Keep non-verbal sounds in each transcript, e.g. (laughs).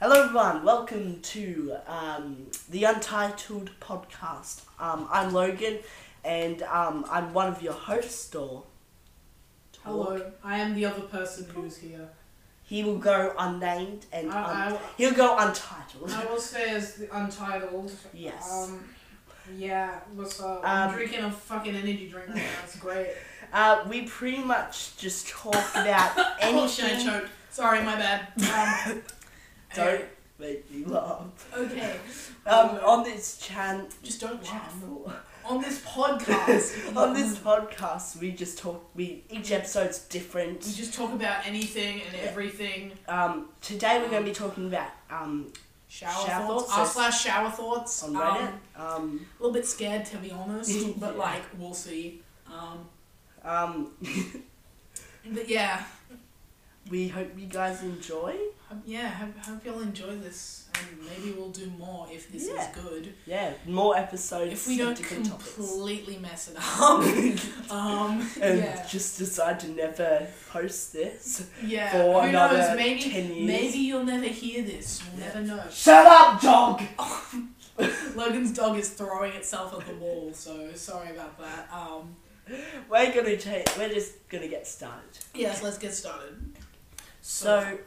Hello, everyone. Welcome to um, the Untitled podcast. Um, I'm Logan, and um, I'm one of your hosts. Or Hello, I am the other person who's here. he will go unnamed and I- un- he'll go untitled. I will stay as the untitled. Yes. Um, yeah, what's up? Um, I'm drinking a fucking energy drink right now. It's great. (laughs) Uh, we pretty much just talk about (laughs) Oh shit, I anything. choked. Sorry, my bad. (laughs) Um, Don't make me laugh. Okay. Um, on this chan Just don't laugh. channel, On this (laughs) podcast. on this podcast, we just talk. We each episode's different. We just talk about anything and everything. Um, today we're going to be talking about um, Shower, Shower thoughts. thoughts, R slash shower thoughts. on Um, Um, a little bit scared to be honest, (laughs) but Yeah. like we'll see. Um, um, (laughs) but yeah, we hope you guys enjoy. Hope- Yeah, hope, hope you'll enjoy this, and maybe we'll do more if this Yeah. is good. Yeah, more episodes. If we don't different topics. completely mess it up, (laughs) um, and yeah, just decide to never post this. yeah. for Who another knows? Maybe, 10 years. maybe you'll never hear this. We'll Yeah. never know. Shut up, dog! (laughs) Logan's dog is throwing itself at the wall, so sorry about that. Um, We're gonna take. We're just gonna get started. yes, let's get started. So,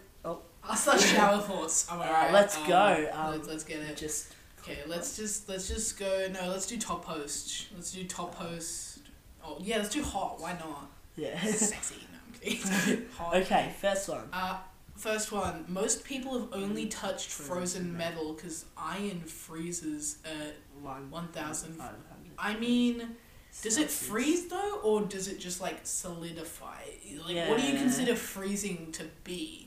I'll start shower thoughts. Am I Uh, right? let's Um, go, um, let's, let's get it. just Okay, let's just let's just go. No, let's do top post. Let's do top post. Oh yeah, let's do hot. Why not? yeah. (laughs) Sexy. No, I'm kidding. (laughs) hot. okay, first one. Uh, first one. Most people have only touched Frozen metal because iron freezes at. One. 1,000. I mean, does it freeze though, or does it just like solidify? Like, what do you consider freezing to be?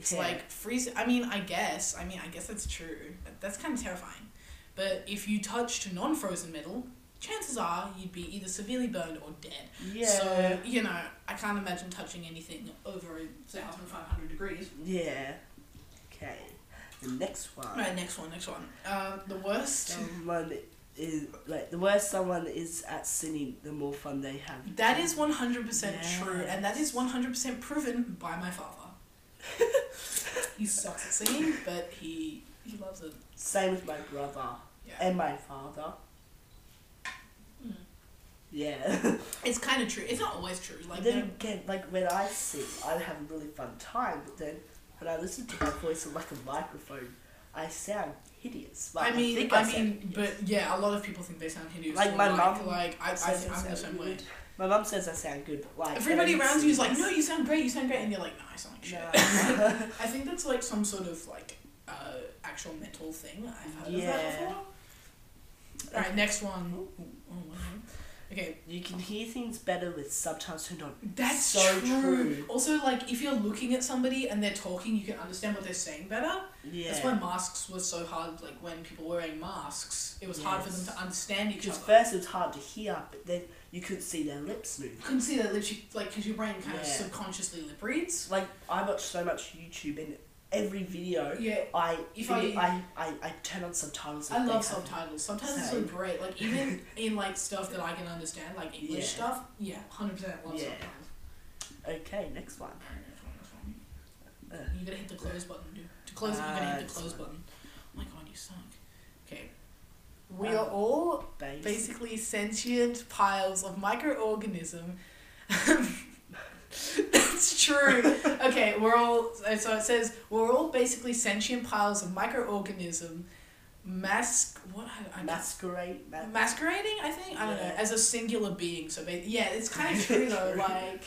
It's Yeah. like freeze. I mean, I guess. I mean, I guess that's true. That's kind of terrifying. But if you touched non-frozen metal, chances are you'd be either severely burned or dead. Yeah. So you know, I can't imagine touching anything over thousand five hundred degrees. yeah. Okay. The next one. Right, next one, next one. Uh, the worst. Someone is like the worse someone is at singing, the more fun they have. That is one hundred percent true, and that is one hundred percent proven by my father. (laughs) he sucks at singing, but he he loves it. Same with my brother Yeah, and my father. Mm. Yeah. (laughs) it's kind of true. It's not always true. Like then again, like when I sing, I have a really fun time. But then when I listen to my voice on like a microphone, I sound hideous. Like, I mean, think I, sound mean, but yeah, a lot of people think they sound hideous. Like my like, mum like I, I think I I'm the same way. My mum says I sound good, but like Everybody around you is like, no, you sound great, you sound great, and you're like, no, I sound like shit. No. (laughs) I think that's like some sort of like uh, actual mental thing. I've heard of that before. All right, next one. Oh God. Okay, you can hear things better with subtitles turned on. That's So true. true. Also, like if you're looking at somebody and they're talking, you can understand what they're saying better. Yeah. That's why masks were so hard. Like when people were wearing masks, it was hard for them to understand each Because other. first it was hard to hear, but then you couldn't see their lips move. You couldn't see their lips, you, like because your brain kind of subconsciously lip reads. Like I watch so much YouTube, and every video Yeah, I If I, I- I, I, I turn on subtitles. I love subtitles. Subtitles are Same. great. Like even (laughs) in like stuff that I can understand, like English Yeah. stuff. Yeah, hundred percent love Yeah. subtitles. Okay, next one. Alright, next Uh, you gotta hit the close button, dude. To close it, you gotta Ah, hit the close button. Oh my god, you suck. Okay. We Um, are all Base. basically sentient piles of microorganism. (laughs) (laughs) it's true. Okay, we're all. So it says we're all basically sentient piles of microorganism, mask. What I, I masquerade. Ma- masquerading. I think I don't know as a singular being. So ba- yeah, it's (laughs) kind of true though. Like.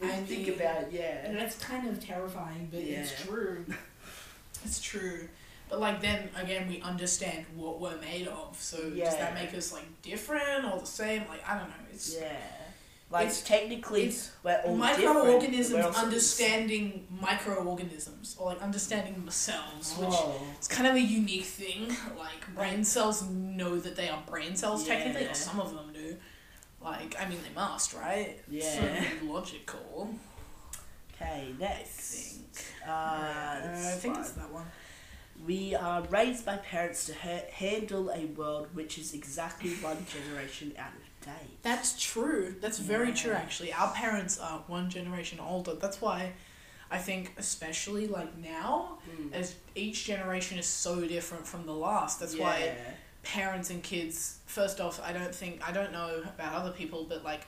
if I you think mean- about it, yeah. And that's kind of terrifying, but it's true. It's true. But like then again we understand what we're made of. So does that make us like different or the same? Like I don't know. It's Yeah. Like It's- technically, it's we're all microorganisms. We're understanding microorganisms or like understanding themselves, which Oh. it's kind of a unique thing. Like brain cells know that they are brain cells technically, or some of them do. Like I mean they must, right? Yeah. So logical. Okay, I next. think. Uh, Uh, I think fine. it's that one. We are raised by parents to ha- handle a world which is exactly (laughs) one generation out of date. That's true. That's very true, actually. Our parents are one generation older. That's why I think especially like now, Mm. as each generation is so different from the last. That's why parents and kids. First off, I don't think I don't know about other people, but like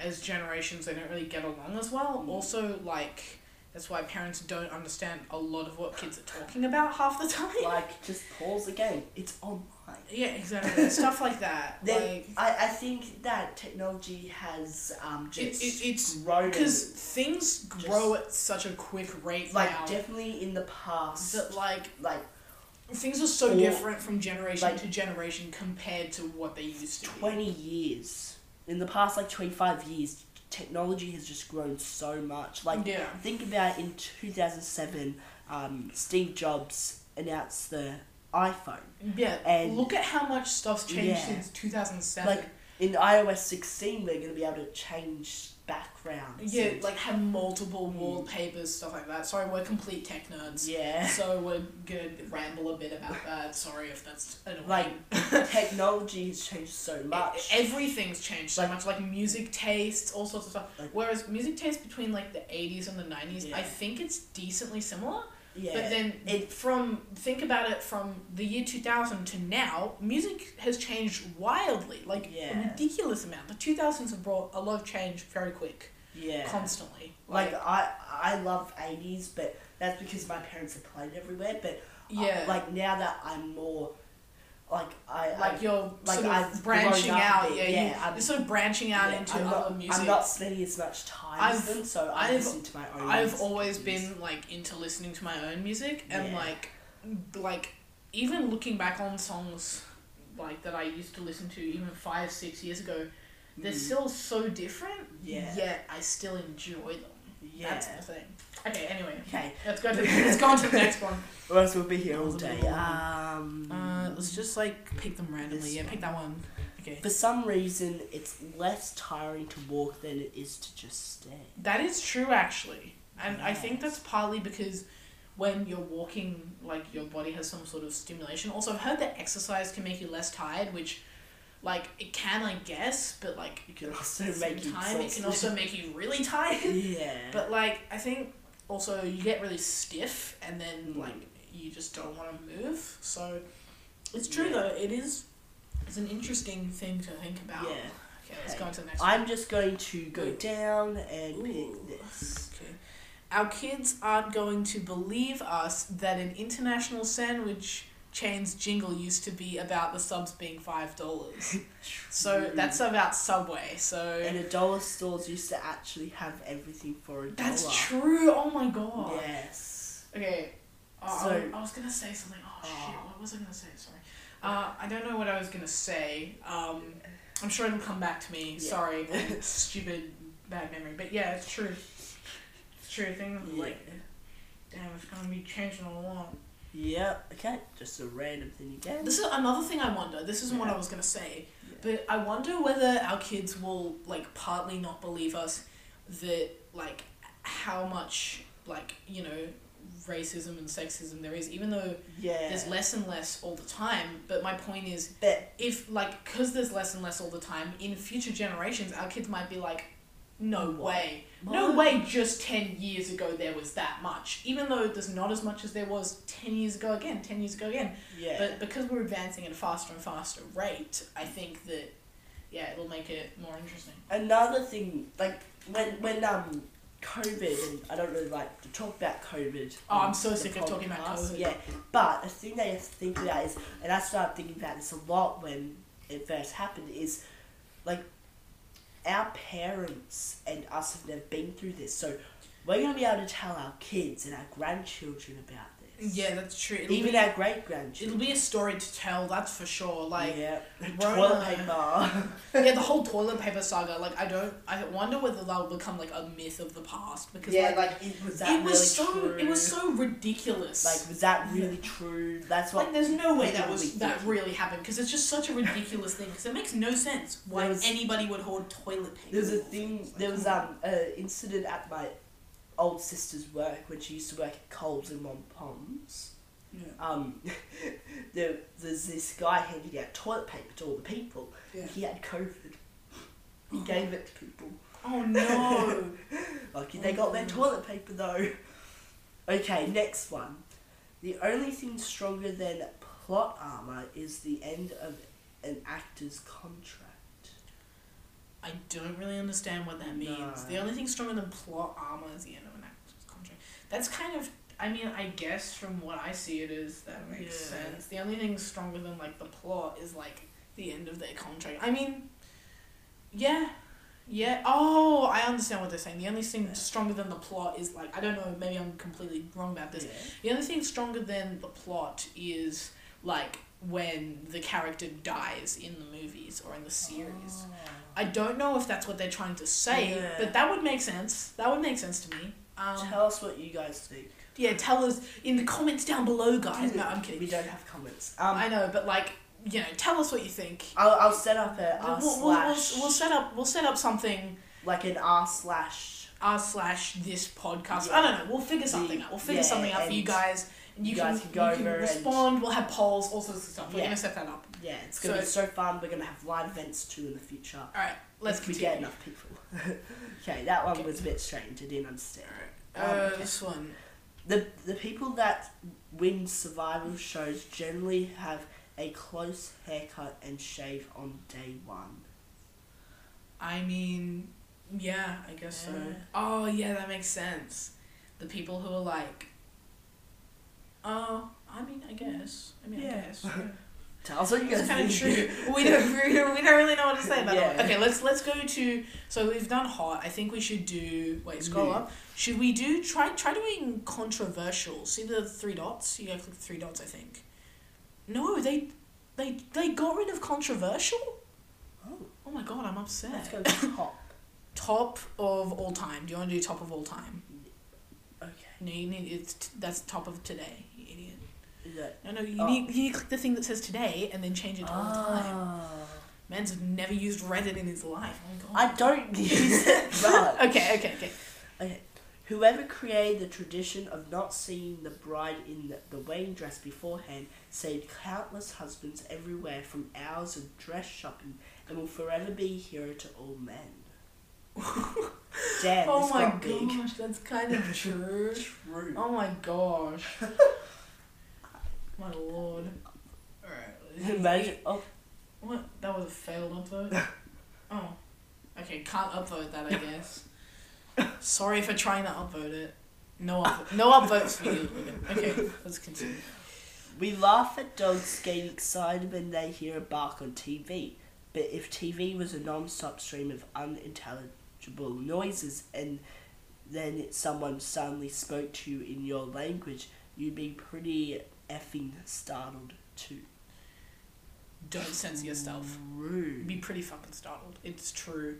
as generations, they don't really get along as well. Mm. Also, like that's why parents don't understand a lot of what kids are talking about half the time. (laughs) Like, just pause the game. It's online. yeah, exactly. Stuff like that. (laughs) Then like I, I think that technology has um it, just it, it's grown because things grow at such a quick rate like now. definitely in the past that like like things are so different from generation like, to generation compared to what they used to be. 20 years in the past like 25 years technology has just grown so much like yeah. think about in 2007 um, steve jobs announced the iphone Yeah, And- look at how much stuff's changed Yeah. since 2007. Like, in ios 16 we're going to be able to change backgrounds yeah, like have multiple wallpapers, stuff like that. Sorry, we're complete tech nerds. yeah So we're gonna ramble a bit about that. Sorry if that's annoying. like technology has changed so much Everything's changed so Like- much, like music tastes, all sorts of stuff. Like- Whereas music tastes between like the eighties and the nineties, I think it's decently similar. Yeah. But then it- from think about it from the year two thousand to now, music has changed wildly, like a ridiculous amount. The two thousands have brought a lot of change very quick, yeah. Constantly. like I I love 80s but that's because my parents have played everywhere but uh, yeah, like now that I'm more like I like I, you're like sort of I've branching grown up a out. Yeah, yeah, you, I'm- you're sort of branching out yeah, into I'm other not, music. I'm not spending as much time I've- them, so I I've- listen to my own. I've always been like into listening to my own music and Yeah. like like even looking back on songs like that I used to listen to even five six years ago, they're Mm, still so different. Yeah. Yet I still enjoy them. yeah. That's the thing. Okay. Anyway, Okay, let's go to let's go on to the next one. (laughs) or else we'll be here all That was a day. Um, Uh, let's just like pick them randomly. Yeah, pick that one. Okay. for some reason, it's less tiring to walk than it is to just stay. That is true, actually, and I think that's partly because when you're walking, like your body has some sort of stimulation. Also, I've heard that exercise can make you less tired, which, like, it can, I guess, but like It can also make you time, it can also make you really tired. (laughs) yeah. But like, I think also you get really stiff, and then like you just don't want to move. So it's true Yeah. though. It is. It's an interesting thing to think about. yeah. Okay, let's go on to the next. one. I'm just going to go Ooh. down and Ooh. pick this. Okay. Our kids aren't going to believe us that an international sandwich chain's jingle used to be about the subs being five dollars. (laughs) So that's about Subway. So And a dollar stores used to actually have everything for a dollar. that's true. Oh my god. Yes. Okay. Oh, I, So- was, I was gonna say something. Oh, shit! Oh. What was I gonna say? Sorry. Uh, I don't know what I was gonna say. Um, I'm sure it'll come back to me. Yeah. Sorry, (laughs) stupid bad memory. But yeah, it's true. It's true. Things Yeah. like damn, it's gonna be changing a lot. Yeah. Okay. Just a random thing again. This is another thing I wonder. This isn't what I was gonna say, Yeah. but I wonder whether our kids will like partly not believe us that like how much like you know racism and sexism there is, even though Yeah. there's less and less all the time. But my point is, But if like because there's less and less all the time, in future generations, our kids might be like, no What? way, no way. Just ten years ago there was that much, even though there's not as much as there was ten years ago. Again, ten years ago again. yeah. But because we're advancing at a faster and faster rate, I think that yeah, it'll make it more interesting. Another thing, like when when um COVID, and I don't really like to talk about COVID. Oh, I'm so sick of talking about COVID. Yeah, but the thing that you have to think about is, and I started thinking about this a lot when it first happened, is like our parents and us have never been through this, so we're gonna be able to tell our kids and our grandchildren about. Yeah, that's true. It'll Even be, our great grandchildren. it'll be a story to tell. That's for sure. Like yeah, toilet paper. (laughs) yeah, the whole (laughs) toilet paper saga. Like, I don't. I wonder whether that'll become like a myth of the past because yeah, like, like it was that it really was so true? it was so ridiculous. Like, was that really true? That's what. like, there's no way that was that really happened because it's just such a ridiculous thing. Because it makes no sense why was- anybody would hoard toilet paper. there was a thing. There was um an incident at my old sister's work when she used to work at Coles in Montpons. Yeah. Um, (laughs) there, there's this guy handing out toilet paper to all the people. Yeah. He had COVID. He gave it to people. Oh no! (laughs) Like they got their Oh. toilet paper though. Okay, next one. The only thing stronger than plot armor is the end of an actor's contract. I don't really understand what that means. No. The only thing stronger than plot armor is the end of an actor's contract. That's kind of. I mean, I guess from what I see it is that makes Yeah. sense. The only thing stronger than like the plot is like the end of their contract. I mean, yeah, yeah. Oh, I understand what they're saying. The only thing stronger than the plot is like I don't know. Maybe I'm completely wrong about this. Yeah. The only thing stronger than the plot is like when the character dies in the movies or in the series. Oh. I don't know if that's what they're trying to say, Yeah. but that would make sense. That would make sense to me. Um, Tell us what you guys think. yeah, tell us in the comments down below, guys. No, I'm kidding. We don't have comments. Um, I know, but like, you know, tell us what you think. I'll, I'll set up a We'll, we'll, we'll, we'll set up we'll set up something like an r slash. r slash this podcast. Yeah. I don't know. We'll figure something The- out. We'll figure yeah, something out for you guys. And you, you can, guys can go you can over and- respond. We'll have polls, all sorts of stuff. We're Yeah. gonna set that up. Yeah, it's gonna be So- so fun. We're gonna have live events too in the future. All right, let's if we continue. get enough people. (laughs) okay, that one Okay. was a bit strange. I didn't understand. Uh, Um, okay. This one. The the people that win survival shows generally have a close haircut and shave on day one. I mean, yeah, I guess so. Yeah. Oh, yeah, that makes sense. The people who are like, oh, I mean, I guess. I mean, I Yeah. guess. (laughs) yeah. Tell us what you guys It's kind of think. true. (laughs) We don't, we don't, we don't really know what to say about it. Yeah. Okay, let's let's go to. So we've done hot. I think we should do. Wait, scroll New. up. Should we do try try doing controversial? See the three dots. You gotta click the three dots. I think. No, they, they they got rid of controversial. Oh, Oh my god, I'm upset. let's go (coughs) top. Top of all time. Do you want to do top of all time? Okay. No, you need it's t- that's top of today, that? No, no, you Oh. need you click the thing that says today and then change it to all time. Ah. Man's never used Reddit in his life. Oh my I don't (laughs) use it much. (laughs) okay, okay, okay. Okay. Whoever created the tradition of not seeing the bride in the, the wedding dress beforehand saved countless husbands everywhere from hours of dress shopping and will forever be a hero to all men. (laughs) Damn, oh my gosh, big. that's kind of true. True. oh my gosh. My lord. Alright. Imagine. Oh, What? That was a failed upload? (laughs) oh. Okay, can't upload that, I guess. Sorry for trying to upload it. No up, no upvotes for you. Okay, let's continue. we laugh at dogs getting excited when they hear a bark on TV, but if TV was a non-stop stream of unintelligible noises and then someone suddenly spoke to you in your language, you'd be pretty effing startled too. Don't censor yourself. Rude. Be pretty fucking startled. It's true.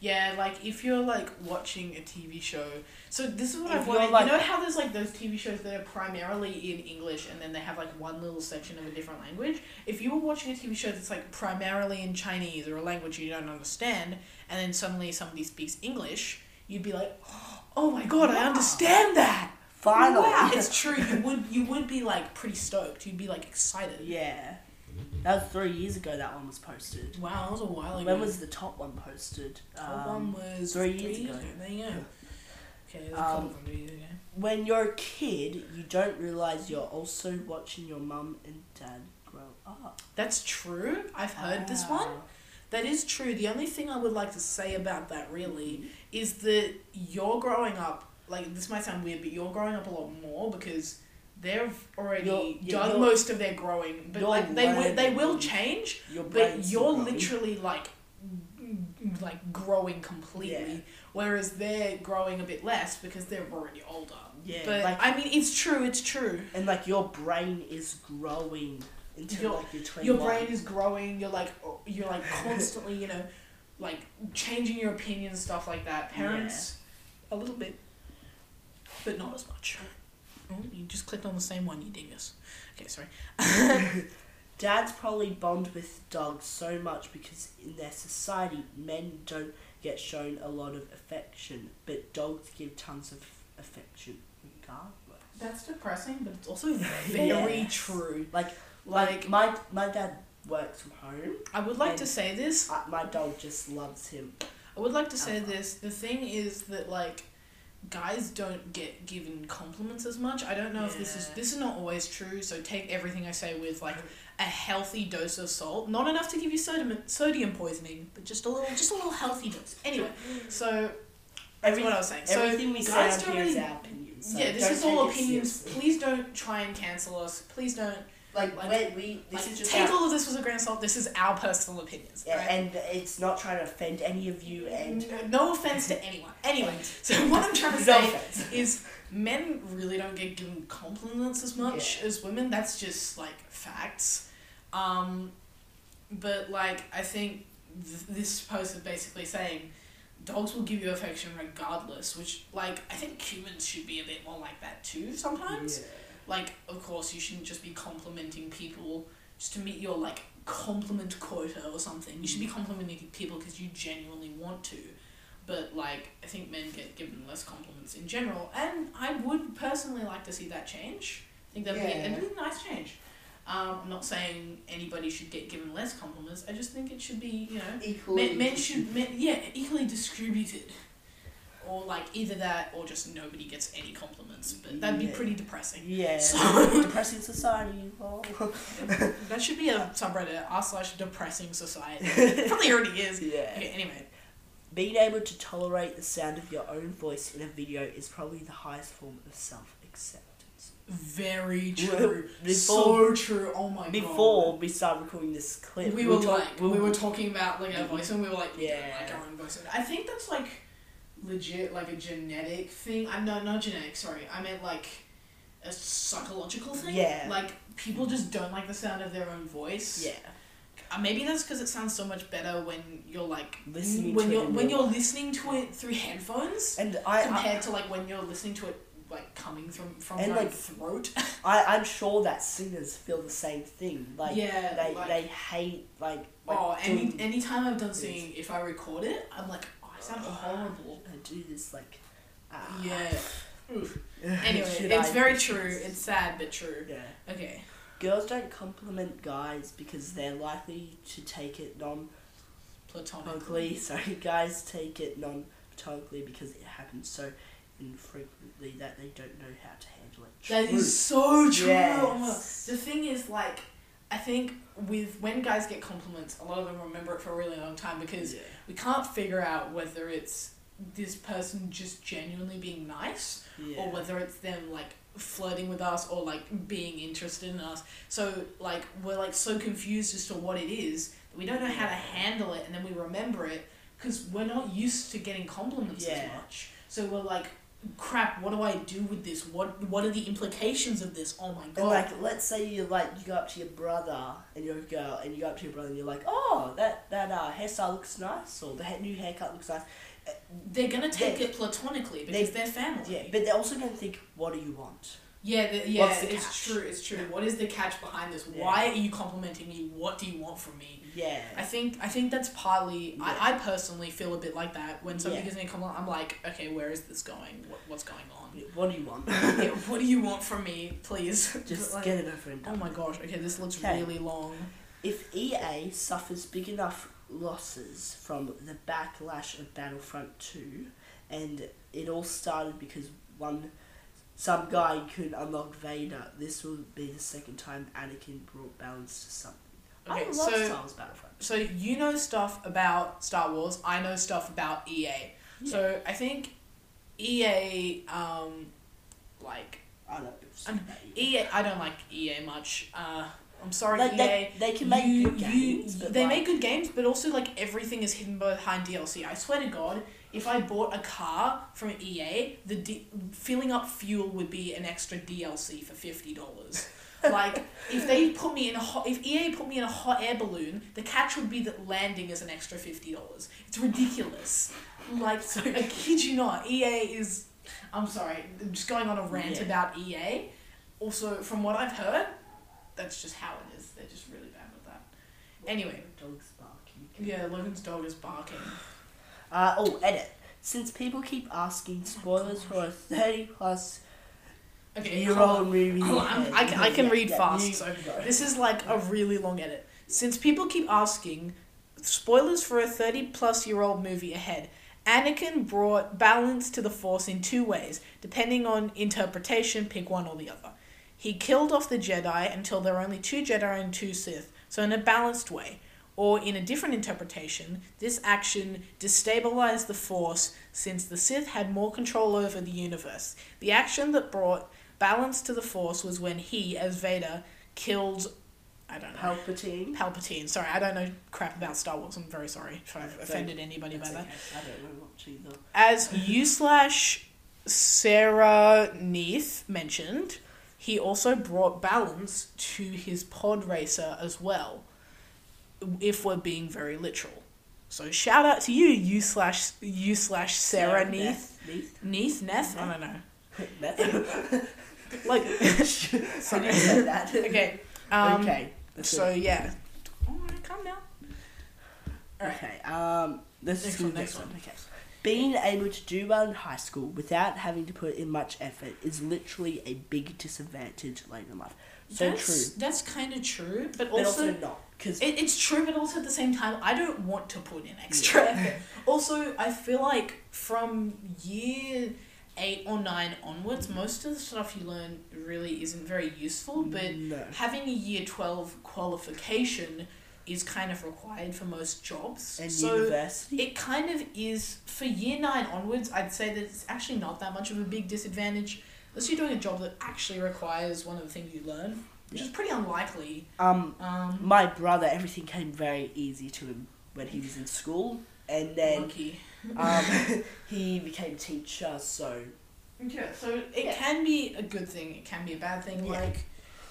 Yeah, like if you're like watching a TV show. So this is what If I've wanted. like- you know how there's like those TV shows that are primarily in English and then they have like one little section of a different language. If you were watching a TV show that's like primarily in Chinese or a language you don't understand, and then suddenly somebody speaks English, you'd be like, (gasps) "Oh my god, I understand that." Finally. Wow, it's true. You would you would be like pretty stoked. You'd be like excited. yeah. That was three years ago that one was posted. Wow, that was a while ago. When was the top one posted? Top Um, one was three three, years years ago. ago. There you go. Okay, there's a Um, couple from three years ago. when you're a kid, you don't realize you're also watching your mum and dad grow up. That's true. I've heard this one. That is true. The only thing I would like to say about that really is that you're growing up. Like this might sound weird, but you're growing up a lot more because they've already You're- done you're- most of their growing. But like they will, they will change. Your But you're literally like like growing completely, Yeah. whereas they're growing a bit less because they're already older. Yeah, But like- I mean, it's true. It's true. and like your brain is growing until Your- like you're twenty Your brain is growing. You're like you're like constantly, you know, like changing your opinions, stuff like that. (laughs) Parents, a little bit, but not as much. Oh, you just clicked on the same one, you dingus. Okay, sorry. (laughs) Dads probably bond with dogs so much because in their society, men don't get shown a lot of affection, but dogs give tons of affection regardless. That's depressing, but it's also (laughs) very Yes. true. Like, Like like my my dad works from home. I would like to say this. Uh, my dog just loves him. I would like to say this. The thing is that like guys don't get given compliments as much. I don't know if this is this is not always true. So take everything I say with like a healthy dose of salt. Not enough to give you sodium sodium poisoning, but just a little just a little healthy dose. Anyway, (laughs) so that's what I was saying. So Everything we say guys on don't here is really- our opinions. so yeah, this is all opinions. Please don't try and cancel us. Please don't Like, like- when we this like, is just take our, all of this with a grain of salt. This is our personal opinions. yeah, right? and it's not trying to offend any of you and no offense to anyone. Anyway, (laughs) so what I'm trying to No say offense. (laughs) is men really don't get given compliments as much Yeah. as women. That's just like facts. Um, but like I think th- this post is basically saying dogs will give you affection regardless. Which like I think humans should be a bit more like that too sometimes. Yeah. Like of course you shouldn't just be complimenting people just to meet your like compliment quota or something. You should be complimenting people because you genuinely want to. But like I think men get given less compliments in general, and I would personally like to see that change. I think that'd be Yeah. it'd be a nice change. Um, I'm not saying anybody should get given less compliments. I just think it should be you know Equally. men, men should men, yeah equally distributed, or like either that or just nobody gets any compliments. But that'd be Yeah. pretty depressing. Yeah. (laughs) So- depressing society. Oh. (laughs) That should be a subreddit r slash depressing society. (laughs) Probably already is. yeah. Okay, anyway, Being able to tolerate the sound of your own voice in a video is probably the highest form of self acceptance. very true. before- so true. Oh my god. Before we started recording this clip, We were talk- like, we were talking about like our mm-hmm. voice, and we were like, we don't Yeah. like our own voice. I think that's like legit, like a genetic thing. I'm not not genetic. Sorry, I meant like a psychological thing. Yeah. Like people just don't like the sound of their own voice. yeah. Uh, maybe that's because it sounds so much better when you're like Listening when to you're when you're listening to it through headphones And I, I, compared to like when you're listening to it like coming from from And, your like, throat. (laughs) I, I'm sure that singers feel the same thing. Like, yeah, they, like, they hate, like, like oh, any doing- anytime I've done singing, if I record it, I'm like, I sound horrible. I do this, like, ah. Yeah. Oof. Anyway, Should it's I very true. It's sad but true. Yeah. Okay. Girls don't compliment guys because they're likely to take it non platonically. (laughs) Sorry, guys take it non platonically because it happens so infrequently that they don't know how to handle it. That True. is so true. Yes. The thing is, like, I think with when guys get compliments, a lot of them remember it for a really long time because Yeah. we can't figure out whether it's this person just genuinely being nice Yeah. or whether it's them like flirting with us or like being interested in us. So like we're like so confused as to what it is that we don't know how to handle it, and then we remember it because we're not used to getting compliments as much. So we're like, crap. What do I do with this? What What are the implications of this? Oh my god! And like, let's say you like you go up to your brother and you're a girl, and you go up to your brother and you're like, oh, that that uh, hairstyle looks nice, or the ha- new haircut looks nice. they're gonna take they- it platonically because they, are family. Yeah, but they're also gonna think, what do you want? Yeah, the, yeah, it's catch? true. It's true. What is the catch behind this? Yeah. Why are you complimenting me? What do you want from me? Yeah. I think I think that's partly. Yeah. I, I personally feel a bit like that when something Yeah. gives me a compliment. I'm like, okay, where is this going? What, what's going on? What do you want? yeah, (laughs) what do you want from me, please? Just (laughs) Like, get it over and Oh my gosh. Okay, this looks Okay. really long. If EA suffers big enough losses from the backlash of Battlefront 2, and it all started because one some guy couldn't unlock Vader, this will be the second time Anakin brought balance to something. I Okay, love so- Star Wars Battlefront. So you know stuff about Star Wars. I know stuff about EA. So I think EA, um, like I don't. Um, EA. I don't like EA much. Uh, I'm sorry, Like, EA. they, they can make you, good you- games, but they like, make good games, but also like everything is hidden behind DLC. I swear to God, if I bought a car from EA, the D- filling up fuel would be an extra DLC for fifty dollars. Like if they put me in a hot, if EA put me in a hot air balloon, the catch would be that landing is an extra fifty dollars. It's ridiculous. Like so, I kid you not, EA is. I'm sorry, I'm just going on a rant Yeah. about EA. Also, from what I've heard, that's just how it is. They're just really bad with that. Anyway. Dogs barking. Yeah, Logan's dog is barking. Uh, oh, edit. Since people keep asking spoilers for a 30 plus Okay, on. old movie. Hold on, I'm- I can- I can read yeah, fast, you so. This is like a really long edit. Since people keep asking spoilers for a 30 plus year old movie ahead, Anakin brought balance to the Force in two ways, depending on interpretation, pick one or the other. He killed off the Jedi until there were only two Jedi and two Sith, so in a balanced way. Or, in a different interpretation, this action destabilized the Force since the Sith had more control over the universe. The action that brought balance to the Force was when he, as Vader, killed. I don't know. Palpatine. Palpatine. Sorry, I don't know crap about Star Wars. I'm very sorry if I've offended anybody by That's that. I don't know much either. As you slash Sarah Neath mentioned, he also brought balance to his pod racer as well, if we're being very literal. So shout out to you, you slash you slash Sarah Neath. Neath. Neath? Neth? I don't know. (laughs) Neath. (laughs) Like, (laughs) so you said that. okay. Um, okay. that's So it. yeah. Alright, calm down. Okay. Um. Let's Next do one, the next next one. Okay. Being able to do well in high school without having to put in much effort is literally a big disadvantage later in life. So that's, true. That's kind of true, but, But also, also not. Because it, it's true, but also at the same time, I don't want to put in extra effort. Also, I feel like from year eight or nine onwards, most of the stuff you learn really isn't very useful. But no. having a year twelve qualification is kind of required for most jobs. And so university. it kind of is for year nine onwards. I'd say that it's actually not that much of a big disadvantage unless you're doing a job that actually requires one of the things you learn, which is pretty unlikely. um. Um, My brother, everything came very easy to him when he was in school, and then. Um, (laughs) he became teacher. So Yeah, so it Yeah. can be a good thing. It can be a bad thing. Yeah. Like,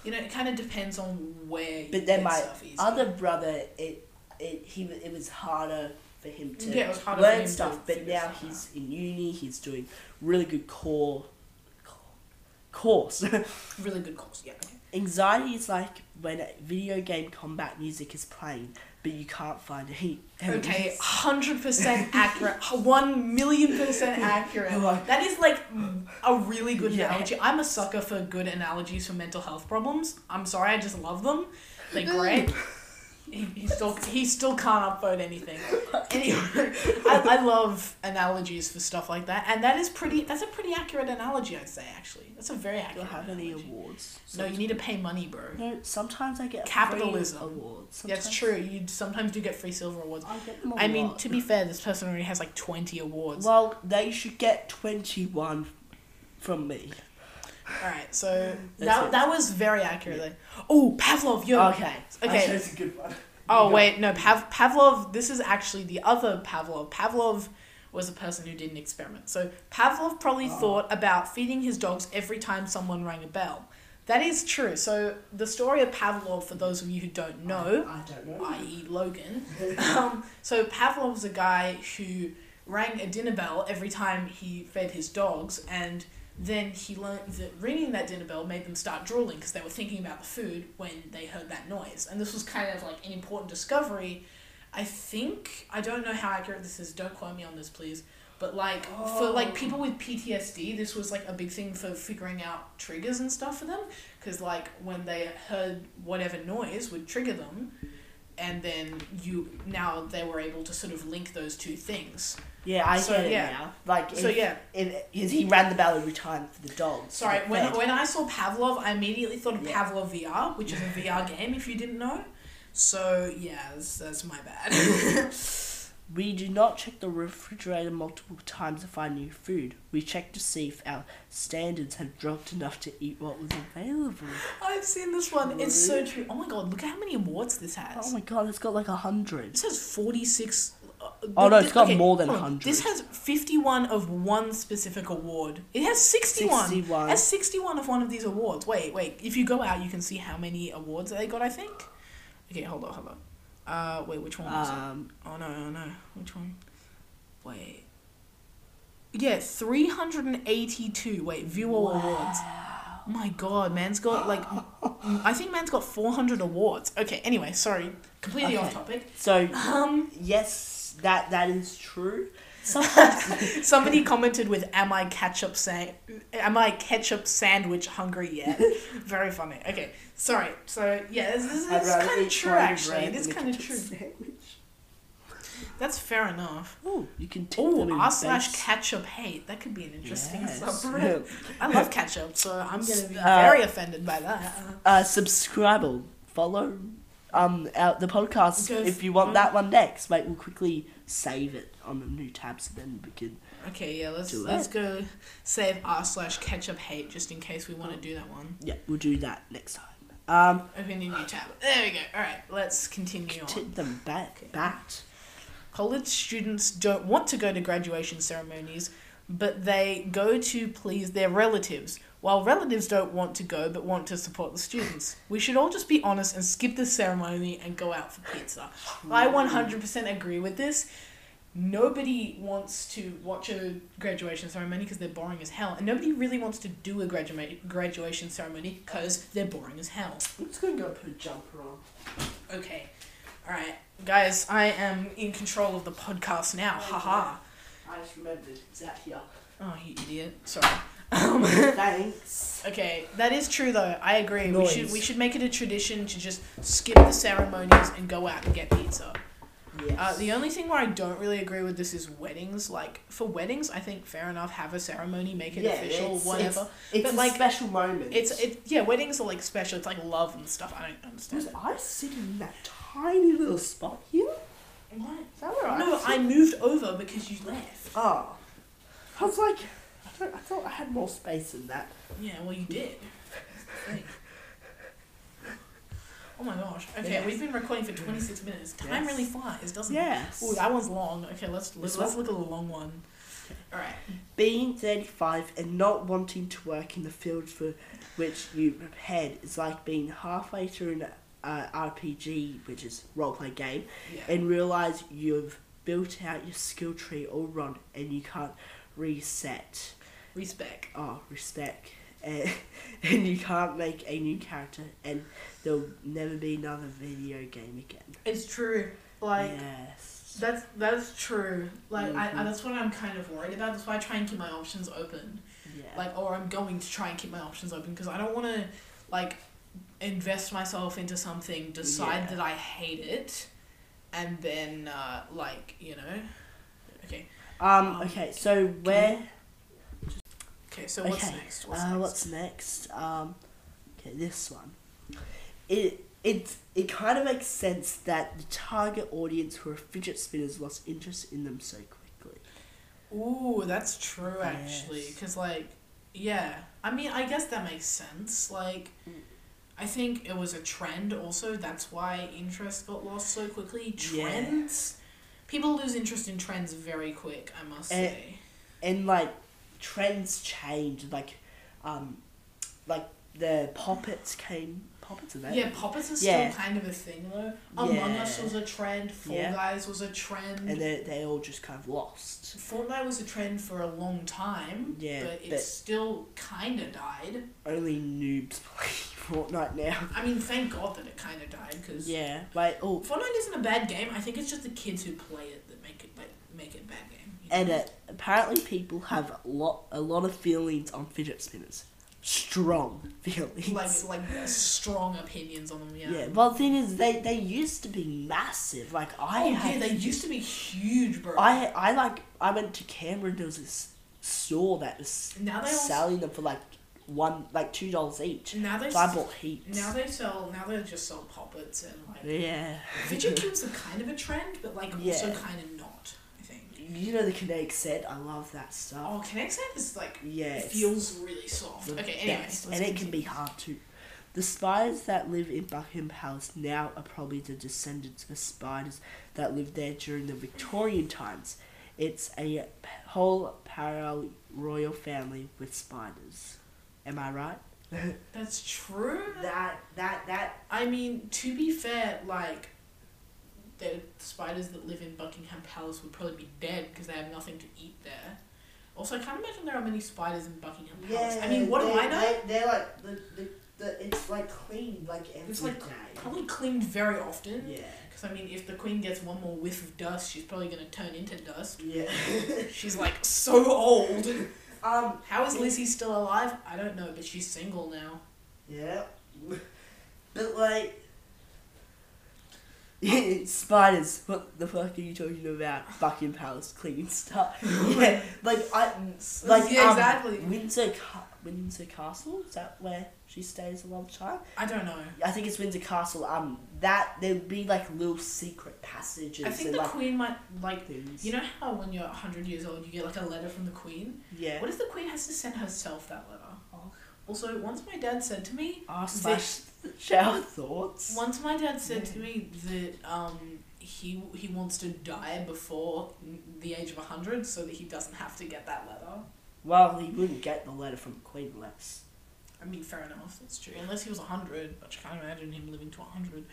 you know, it kind of depends on where. But then my stuff easy. other brother, it it he it was harder for him to Yeah, it was harder for him learn to stuff. But now stuff he's in uni. He's doing really good core course. (laughs) really good course. Yeah. Okay. Anxiety is like when video game combat music is playing, but you can't find any. Okay, hundred percent (laughs) accurate. One million percent accurate. Like- That is like a really good Yeah. analogy. I'm a sucker for good analogies for mental health problems. I'm sorry, I just love them. They're (laughs) great. He, he still he still can't upvote anything. (laughs) Anyway, I, I love analogies for stuff like that, and that is pretty. That's a pretty accurate analogy, I'd say. Actually, that's a very Do I accurate. have any analogy. awards? No, you need to pay money, bro. No, sometimes I get Capitalism. free awards. That's true. You sometimes do get free silver awards. I get them I mean, lot. to be fair, this person already has like twenty awards. well, they should get twenty one from me. All right, so that, it. that was very accurately. Like, oh, Pavlov, yo. Okay. Okay. That's a good one. (laughs) Oh You wait, no, Pav- Pavlov. This is actually the other Pavlov. Pavlov was a person who did an experiment. So Pavlov probably Oh. thought about feeding his dogs every time someone rang a bell. That is true. So the story of Pavlov, for those of you who don't know, I don't know. i.e. Logan. (laughs) um, so Pavlov's a guy who rang a dinner bell every time he fed his dogs, and then he learned that ringing that dinner bell made them start drooling because they were thinking about the food when they heard that noise. And this was kind of like an important discovery. I think I don't know how accurate this is. Don't quote me on this, please. But like for like oh. people with PTSD, this was like a big thing for figuring out triggers and stuff for them. Because like when they heard whatever noise would trigger them, and then you now they were able to sort of link those two things. Yeah, I So, get it yeah. now. Like, So if, yeah, he ran the bell every time for the dogs. sorry. to When when I saw Pavlov, I immediately thought of Yeah. Pavlov VR, which is a VR game. If you didn't know, so yeah, that's, that's my bad. (laughs) We do not check the refrigerator multiple times to find new food. We check to see if our standards have dropped enough to eat what was available. I've seen this one. It's so true. Oh my god, look at how many awards this has. Oh my god, it's got like a hundred. This has 46. Uh, Oh, no, it's got more than hold on. 100. This has 51 of one specific award. It has 61. 61. It has 61 of one of these awards. Wait, wait. If you go out, you can see how many awards they got, I think. Okay, hold on, hold on. Uh, wait, which one was it? Um, Oh no, oh no. Which one? Wait. Yeah, 382. Wait, viewer awards. Oh my god, man's got like. I think man's got 400 awards. Okay, anyway, sorry. Completely off topic. so Um, yes, that that is true. (laughs) Somebody commented with "Am I ketchup sa- Am I ketchup sandwich hungry yet?" (laughs) Very funny. Okay, sorry. So yeah, this, this, I'd is kind of true. Actually, bread it is than a kind of true. sandwich. That's fair enough. Oh, you can tip them Oh, in r slash ketchup hate. That could be an interesting Yes. subreddit. (laughs) I love ketchup, so I'm gonna be Uh, very offended by that. uh, subscribe or follow um out the podcast Go if you want that one next. Wait, we'll quickly save it on the new tab so then we can. Okay, yeah, let's Do let's it. go save r slash ketchup hate just in case we want to do that one. Yeah, we'll do that next time. Um, Open a new tab. There we go. All right, let's continue on. tip them back, bat. College students don't want to go to graduation ceremonies, but they go to please their relatives, while relatives don't want to go but want to support the students. We should all just be honest and skip the ceremony and go out for pizza. I 100% agree with this. Nobody wants to watch a graduation ceremony because they're boring as hell, and nobody really wants to do a gradua- graduation ceremony because they're boring as hell. I'm just gonna go put a jumper on. Okay. Alright, guys, I am in control of the podcast now. Haha. I just remembered it's out here. Oh, you idiot. Sorry. Um, Thanks. okay, that is true though. I agree. We should we should make it a tradition to just skip the ceremonies and go out and get pizza. Yes. Uh, the only thing where I don't really agree with this is weddings. Like for weddings, I think fair enough. Have a ceremony, make it Yeah, official, it's- whatever. it's but, a like, special moment. It's it yeah. Weddings are like special. It's like love and stuff. I don't understand. Was I sitting in that tiny little spot here? What? Is that where No, I I moved over because you left. Oh. I was like, I, I thought I had more space than that. Yeah, well, you did. Oh my gosh. Okay, Yes. we've been recording for 26 minutes. Time Yes. really flies, doesn't Yes. it? Ooh, that one's long. Okay, let's let's, let's look at the long one. Alright. Being 35 and not wanting to work in the field for which you prepared is like being halfway through an uh, RPG, which is roleplay game, Yeah. and realize you've built out your skill tree all wrong and you can't reset. Respect. Oh, respect. (laughs) And, and you can't make a new character, and there'll never be another video game again. It's true. Like, yes. that's that's true. Like, I, I, Mhm. that's what I'm kind of worried about. That's why I try and keep my options open. Yeah. Like, or I'm going to try and keep my options open because I don't want to, like, invest myself into something, decide Yeah. that I hate it, and then, uh, like, you know. Okay. um. um, Okay. So where? Okay, so what's okay. next? What's uh, next? what's next? Um. Okay. This one. It it it kind of makes sense that the target audience who are fidget spinners lost interest in them so quickly. Ooh, that's true actually. Yes. Because, like, yeah. I mean, I guess that makes sense. Like. I think it was a trend also. That's why interest got lost so quickly. Yeah. Trends? People lose interest in trends very quick, I must Eh, say. and like trends change like um like the poppets came poppets are they Yeah, poppets are Yeah. still kind of a thing though. Among Us was a trend. Fall Yeah. Guys was a trend. and they they all just kind of lost Fortnite was a trend for a long time. Yeah, but it still kind of died. only noobs (laughs) play Fortnite now I mean, thank God that it kind of died because yeah like oh Fortnite isn't a bad game. I think it's just the kids who play it that make it like make it bad game. And apparently people have a lot a lot of feelings on fidget spinners strong (laughs) feelings like like uh, strong opinions on them. Yeah. yeah well the thing is they they used to be massive like I Oh had yeah, they used to be huge, bro. I I like I went to Canberra and there was this store that was now they selling them for like one like two dollars each. now they So I bought heaps. now they sell now they just sell poppets and like yeah. fidget cubes are kind of a trend, but like also kind of not. I think. You know the kinetic sand. I love that stuff. Oh, Kinetic Sand is like yeah. it feels really soft. the Okay, anyway, best, and it can be hard too. The spiders that live in Buckingham Palace now are probably the descendants of spiders that lived there during the Victorian times. It's a whole parallel royal family with spiders. Am I right? That's true. (laughs) that that that I mean, to be fair, like the spiders that live in Buckingham Palace would probably be dead because they have nothing to eat there. Also, I can't imagine there are many spiders in Buckingham Palace. I mean, what do I know? They, are like the, the, the it's like clean like every It's like day. probably cleaned very often. Yeah. Because I mean, if the queen gets one more whiff of dust, she's probably gonna turn into dust. Yeah. (laughs) She's like so old. um. How is Lizzie still alive? I don't know, but she's single now. Yeah. (laughs) But like, (laughs) Spiders. What the fuck are you talking about? Fucking Palace cleaning stuff. (laughs) yeah, like I like yeah, um, exactly. Windsor Ca- Windsor Castle. Is that where she stays a lot of time? I don't know. I think it's Windsor Castle. Um, that there'd be like little secret passages I think and the like Queen might like. things. You know how when you're hundred years old, you get like a letter from the Queen. yeah. What if the Queen has to send herself that letter? Oh. Also, once my dad said to me, R slash (laughs) share our thoughts. once my dad said to me that um he he wants to die before the age of hundred, so that he doesn't have to get that letter. Well, he wouldn't get the letter from Queen unless. I mean, fair enough, that's true. Unless he was 100, but I can't imagine him living to 100.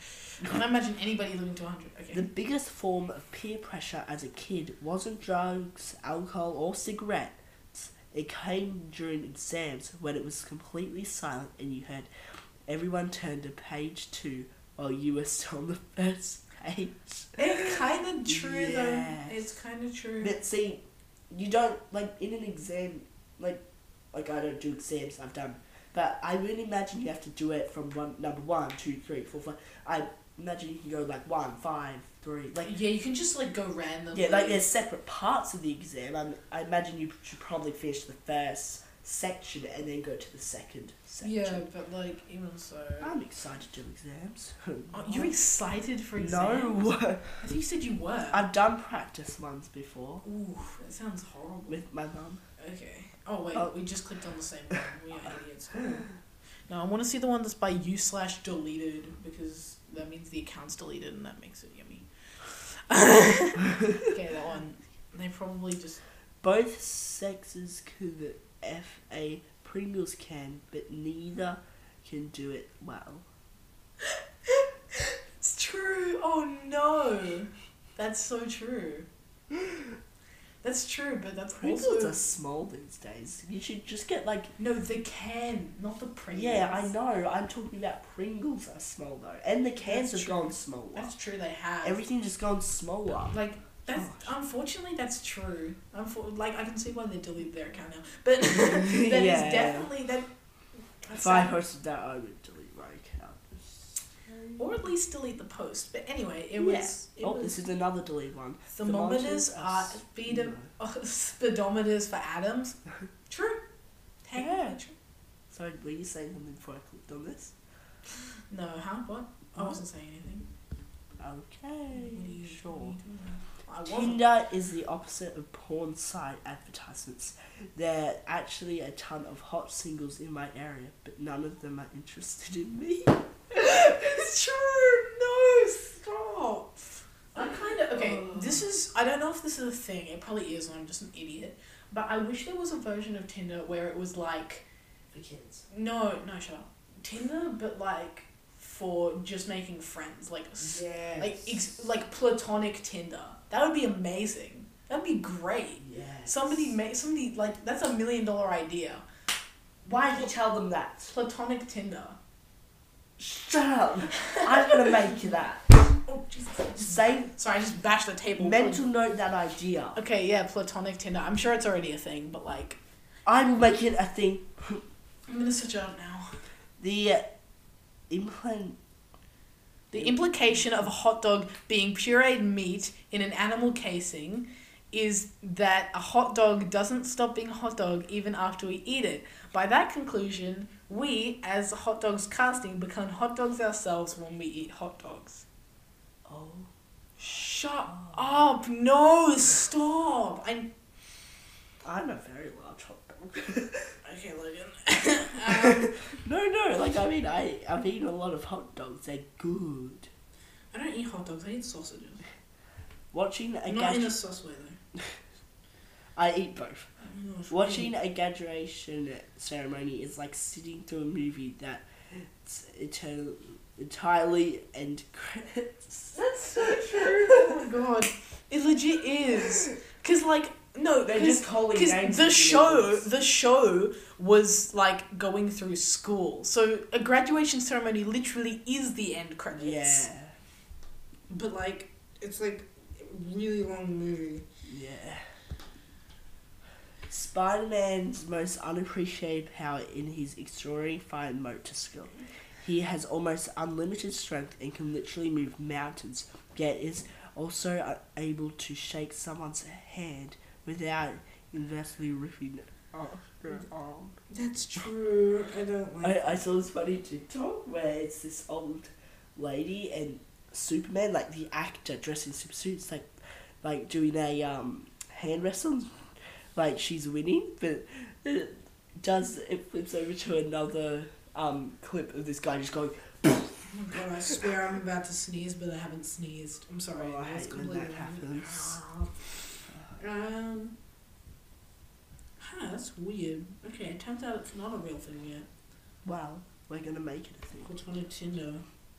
Can't imagine anybody living to 100. Okay. The biggest form of peer pressure as a kid wasn't drugs, alcohol, or cigarettes. It came during exams when it was completely silent and you heard everyone turned to page two while you were still on the first page. It's kind of true, Yes. though. It's kind of true. But see, you don't like in an exam, like like I don't do exams. I've done, but I really imagine you have to do it from one number one, two, three, four, five. I imagine you can go like one, five, three, like yeah, you can just like go randomly. yeah, like there's separate parts of the exam. I I imagine you should probably finish the first section and then go to the second section. Yeah, but like even so. I'm excited to do exams. (laughs) Oh, you're excited for exams? no, (laughs) I think you said you were. I've done practice ones before Ooh, that sounds horrible. with my mum. Okay. Oh wait, Oh. we just clicked on the same one. We are idiots. No, I want to see the one that's by you slash deleted because that means the account's deleted and that makes it yummy. (laughs) okay, that one. They probably just. Both sexes could F a Pringles can, but neither can do it well. (laughs) It's true. Oh no, that's so true. That's true, but that's Pringles also are small these days. You should just get like. no the can, not the Pringles. Yeah, I know. I'm talking about Pringles are small though, and the cans That's have true. gone smaller. That's true. They have Everything just gone smaller. Like that's oh, Gosh. unfortunately that's true. Unfor- like I can see why they deleted their account now, but (laughs) that is Yeah. definitely that. If I sad. posted that, I would delete my account. or at least delete the post. But anyway, it Yeah. was. It oh, was this is another delete one. thermometers Thermometers are speedo- no. (laughs) oh, speedometers for atoms. (laughs) True. Technically Yeah. true. Sorry, were you saying something before I clicked on this? No, huh? What? I wasn't saying anything. Okay, What are you, sure. What are you talking about? I wasn't. Tinder is the opposite of porn site advertisements. There are actually a ton of hot singles in my area, but none of them are interested in me. (laughs) It's true. No, stop. I kind of okay. Oh. This is I don't know if this is a thing. It probably is. and I'm just an idiot. But I wish there was a version of Tinder where it was like For kids. no, no, shut up. Tinder, but like for just making friends, like s- Yeah. like ex- like platonic Tinder. That would be amazing. That'd be great. Yeah. Somebody make somebody like that's a million dollar idea. Why did you tell them that? Platonic Tinder. Shut up! (laughs) I'm gonna make you that. Oh Jesus! Say Sorry, I just bashed the table. mental note that idea. Okay, yeah, platonic Tinder. I'm sure it's already a thing, but like, I will make it a thing. I'm gonna search it up now. The uh, implant. The implication of a hot dog being pureed meat in an animal casing is that a hot dog doesn't stop being a hot dog even after we eat it. By that conclusion, we, as hot dogs casting, become hot dogs ourselves when we eat hot dogs. Oh. Shut up! No, stop! I'm I'm a very large hot dog. (laughs) okay, Logan. (laughs) um, (laughs) no, no, like I mean, I I've eaten a lot of hot dogs. They're good. I don't eat hot dogs. I eat sausages. Watching a Not in a sauce way though. (laughs) I eat both. Oh, gosh, Watching a graduation ceremony is like sitting through a movie that it's eternal, entirely end credits. That's so true. oh my god, it legit is. Cause like no, They're cause, just calling 'cause names. the show, the show was like going through school. So a graduation ceremony literally is the end credits. Yeah, But like, it's like a really long movie. yeah. Spider Man's most unappreciated power in his extraordinary fine motor skill. He has almost unlimited strength and can literally move mountains, yet is also able to shake someone's hand without inversely ripping off their arm. That's true. I don't like. I, I saw this funny TikTok where it's this old lady and Superman, like the actor dressed in super suits, like like doing a um, hand wrestle, like she's winning, but it does it flips over to another um, clip of this guy just going. (laughs) Oh my god! I swear I'm about to sneeze, but I haven't sneezed. I'm sorry. Oh, I was hate when completely that random. Um. Huh, that's weird. Okay, it turns out it's not a real thing yet. Well, we're gonna make it a thing. Platonic Tinder.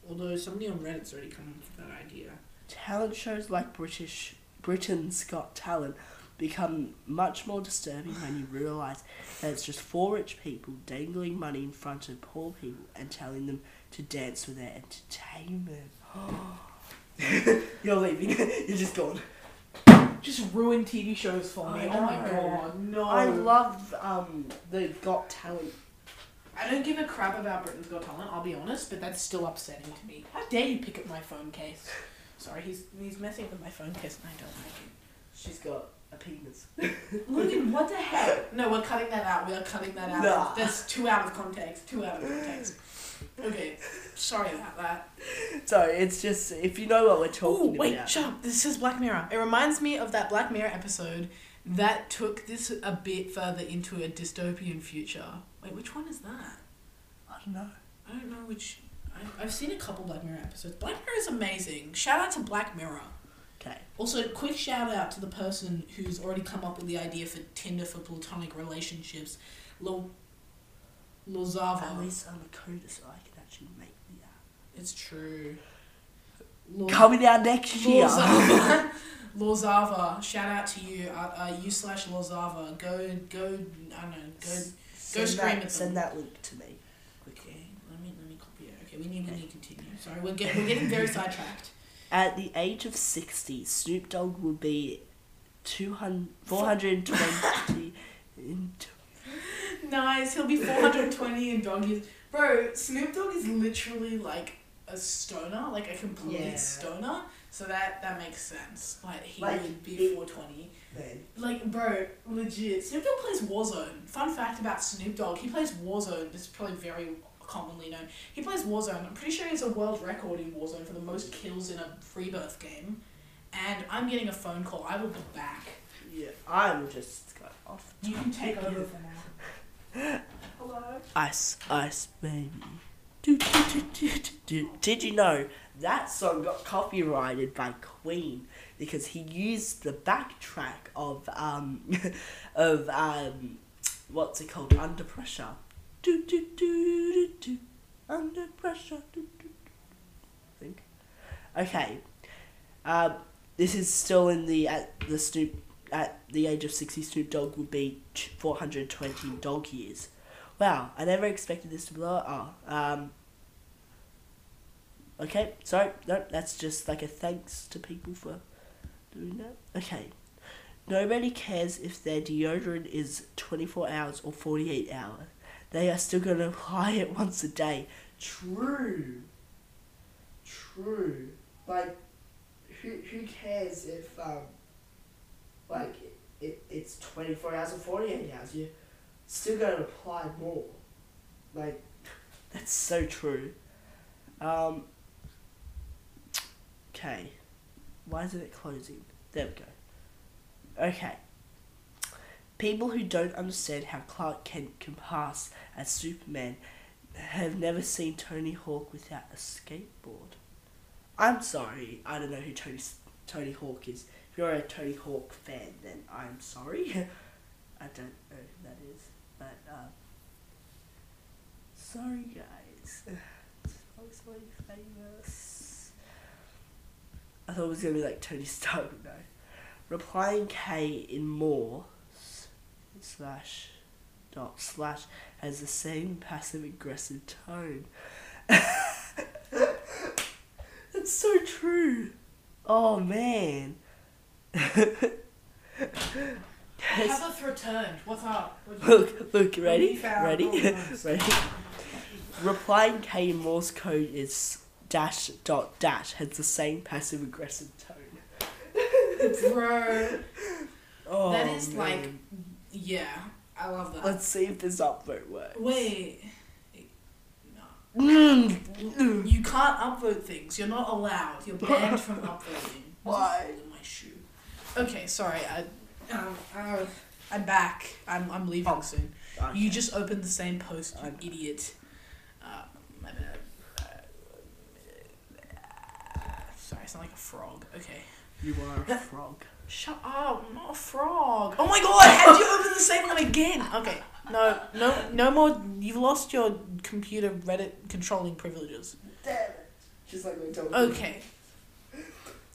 Although somebody on Reddit's already come up with that idea. Talent shows like British Britain's Got Talent become much more disturbing when you realise that it's just four rich people dangling money in front of poor people and telling them to dance for their entertainment. (gasps) You're leaving. (laughs) You're just gone. Just ruin TV shows for me. I Oh my know. god, no. I love um the Got Talent. I don't give a crap about Britain's Got Talent, I'll be honest, but that's still upsetting to me. How dare you pick up my phone case? Sorry, he's he's messing with my phone case and I don't like it. She's got a penis. (laughs) Logan, what the hell? (laughs) No, we're cutting that out. We are cutting that out. Nah. That's too out of context. Too out of context. Okay, sorry about that. So it's just if you know what we're Oh, talking wait, about. shut up. This is Black Mirror. It reminds me of that Black Mirror episode that took this a bit further into a dystopian future. Wait, which one is that? I don't know. I don't know which. I, I've seen a couple Black Mirror episodes. Black Mirror is amazing. Shout out to Black Mirror. Okay. Also, quick shout out to the person who's already come up with the idea for Tinder for platonic relationships, Lo, At least I'm a coder, so I can actually make the app. It's true. Lo- Coming out next year. Lozava. (laughs) Lozava. Shout out to you. Uh, uh, you slash Lozava. Go, go. I don't know. Go. Send scream that, at them. Send that link to me. Okay. Let me let me copy it. Okay. We need we need to continue. Sorry, we're getting we're getting very sidetracked. At the age of 60, Snoop Dogg will be 200, 420 (laughs) in Nice. He'll be 420 in dog years. Bro, Snoop Dogg is literally like a stoner, like a complete Yeah. stoner. So that that makes sense. Like he Like, would be it- 420. then. Like, bro, legit. Snoop Dogg plays Warzone. Fun fact about Snoop Dogg: he plays Warzone. This is probably very commonly known. He plays Warzone. I'm pretty sure he has a world record in Warzone for the most kills in a free birth game. And I'm getting a phone call. I will be back. Yeah, I'm just off. You can take over for now. Hello. Ice, ice, baby. Do, do, do. Did you know that song got copyrighted by Queen because he used the backtrack of um (laughs) of um what's it called Under Pressure. Do do do do do. Under pressure. Do, do, do. I think. Okay. Um, this is still in the at the Snoop at the age of sixty. Snoop Dogg would be four hundred twenty dog years. Wow, I never expected this to blow up. Oh, um. Okay, sorry, no, that's just like a thanks to people for doing that. Okay. Nobody cares if their deodorant is 24 hours or 48 hours. They are still going to apply it once a day. True. True. Like, who, who cares if, um, like, it, it's 24 hours or 48 hours? You still going to apply more. Like, (laughs) that's so true. Um, okay. Why isn't it closing? There we go. Okay. People who don't understand how Clark Kent can pass as Superman have never seen Tony Hawk without a skateboard. I'm sorry, I don't know who Tony Tony Hawk is. If you're a Tony Hawk fan, then I'm sorry. (laughs) I don't know who that is, but uh, sorry guys. (sighs) It's so famous. I thought it was gonna be like Tony Stark, no. Replying K in Morse slash dot slash has the same passive aggressive tone. (laughs) That's so true. Oh man. Heather's returned. What's up? What you- Look, look, ready? found? Ready? (laughs) Ready? replying K in Morse code is dash dot dash has the same passive aggressive tone. Bro, (laughs) Oh, that is like, man. yeah, I love that. Let's see if this upvote works. Wait. No. Mm. You can't upvote things. You're not allowed. You're banned from upvoting. (laughs) Why? My shoe. Okay, sorry. I, um, uh, I'm back. I'm, I'm leaving Oh, soon. Okay. You just opened the same post, you I'm- idiot. Uh, my bad. Uh, sorry, I sound like a frog. Okay. You are a (laughs) frog. Shut up, I'm not a frog. Oh my god, how'd you open the same one again? Okay. No, no, no more. You've lost your computer Reddit controlling privileges. Damn it. Just like we told Okay.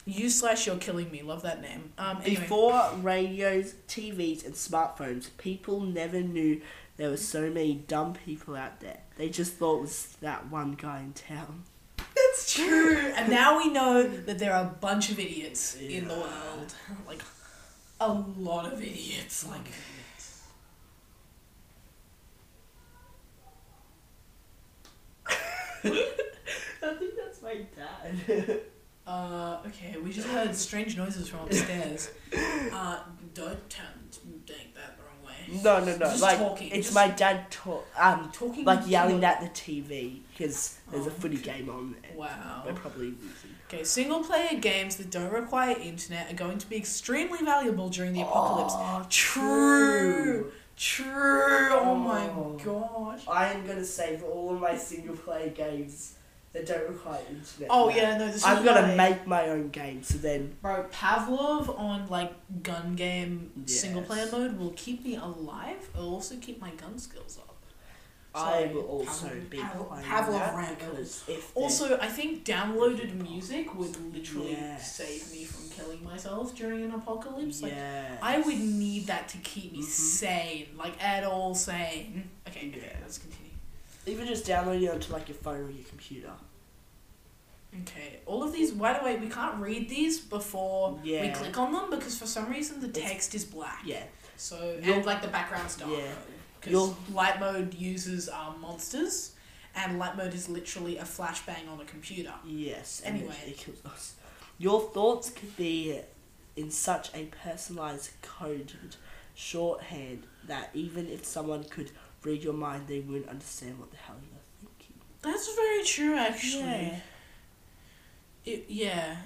You slash you're killing me. Love that name. Um. Anyway. Before radios, TVs, and smartphones, people never knew there were so many dumb people out there. They just thought it was that one guy in town. That's true. And now we know that there are a bunch of idiots in the world. Like a lot of idiots. Like (laughs) I think that's my dad. (laughs) uh okay, we just heard strange noises from upstairs. (laughs) Uh don't turn take that the wrong way. no, no, no. Just like talking, it's just- my dad talk, um, Talking like yelling at the TV because there's a Oh, footy okay. game on there. Wow. We're probably losing. Okay, single player games that don't require internet are going to be extremely valuable during the apocalypse. Oh, True. True. Oh, my Oh. gosh. I am gonna save all of my single player games don't require internet. Oh now. yeah, no, this is gonna why- make my own game, so then Bro, Pavlov on like gun game Yes. single player mode will keep me alive. It'll also keep my gun skills up. I will also Pavlov- be Pavlov- that because if Also, I think downloaded music would literally Yes. save me from killing myself during an apocalypse. Like Yes. I would need that to keep me Mhm. sane, like at all sane. Okay, okay, Yeah. let's continue. even just downloading it onto like your phone or your computer. Okay, all of these. By the way, we can't read these before we click on them because for some reason the It's- text is black. Yeah, So You'll- and like the background's dark. Yeah. Because light mode uses um, monsters, and light mode is literally a flashbang on a computer. yes. Anyway. it kills us. Your thoughts could be in such a personalized, coded shorthand that even if someone could read your mind, they wouldn't understand what the hell you're thinking. That's very true, actually. Yeah. It, yeah.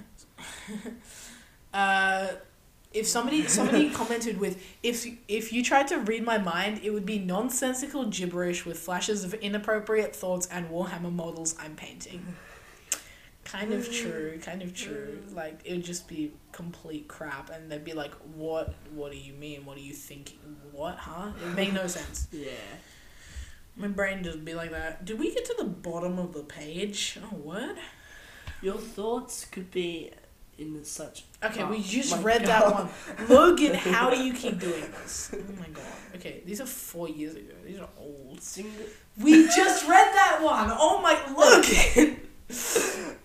(laughs) uh, if somebody somebody (laughs) commented with if if you tried to read my mind, it would be nonsensical gibberish with flashes of inappropriate thoughts and Warhammer models I'm painting. Kind of true, kind of true. Like it would just be complete crap, and they'd be like, "What? What do you mean? What are you thinking? What? Huh? It would make no (laughs) sense." Yeah. My brain just be like that. Did we get to the bottom of the page? Oh, what? Your thoughts could be in such. Okay, Oh we just read that one. (laughs) Logan, how do you keep doing this? (laughs) Oh my god. Okay, these are four years ago. These are old. Single. We just read that one. Oh my Logan.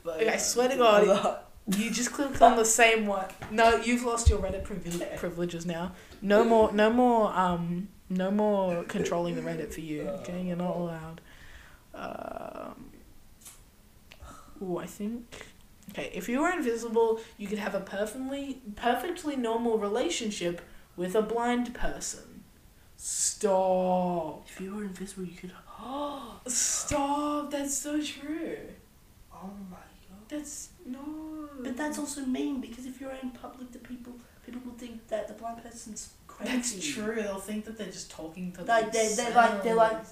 But, (laughs) Okay, I swear to God. You just clicked on the same one. No, you've lost your Reddit privil- privileges now. No more. No more. Um. No more controlling the Reddit for you. Okay, you're not allowed. Um. Oh, I think. Okay, if you were invisible, you could have a perfectly perfectly normal relationship with a blind person. Stop. If you were invisible, you could. Oh, (gasps) Stop. That's so true. oh my god. That's no. But that's also mean because if you're in public, the people people will think that the blind person's crazy. That's true. They'll think that they're just talking to Like, they- they're like- they're like-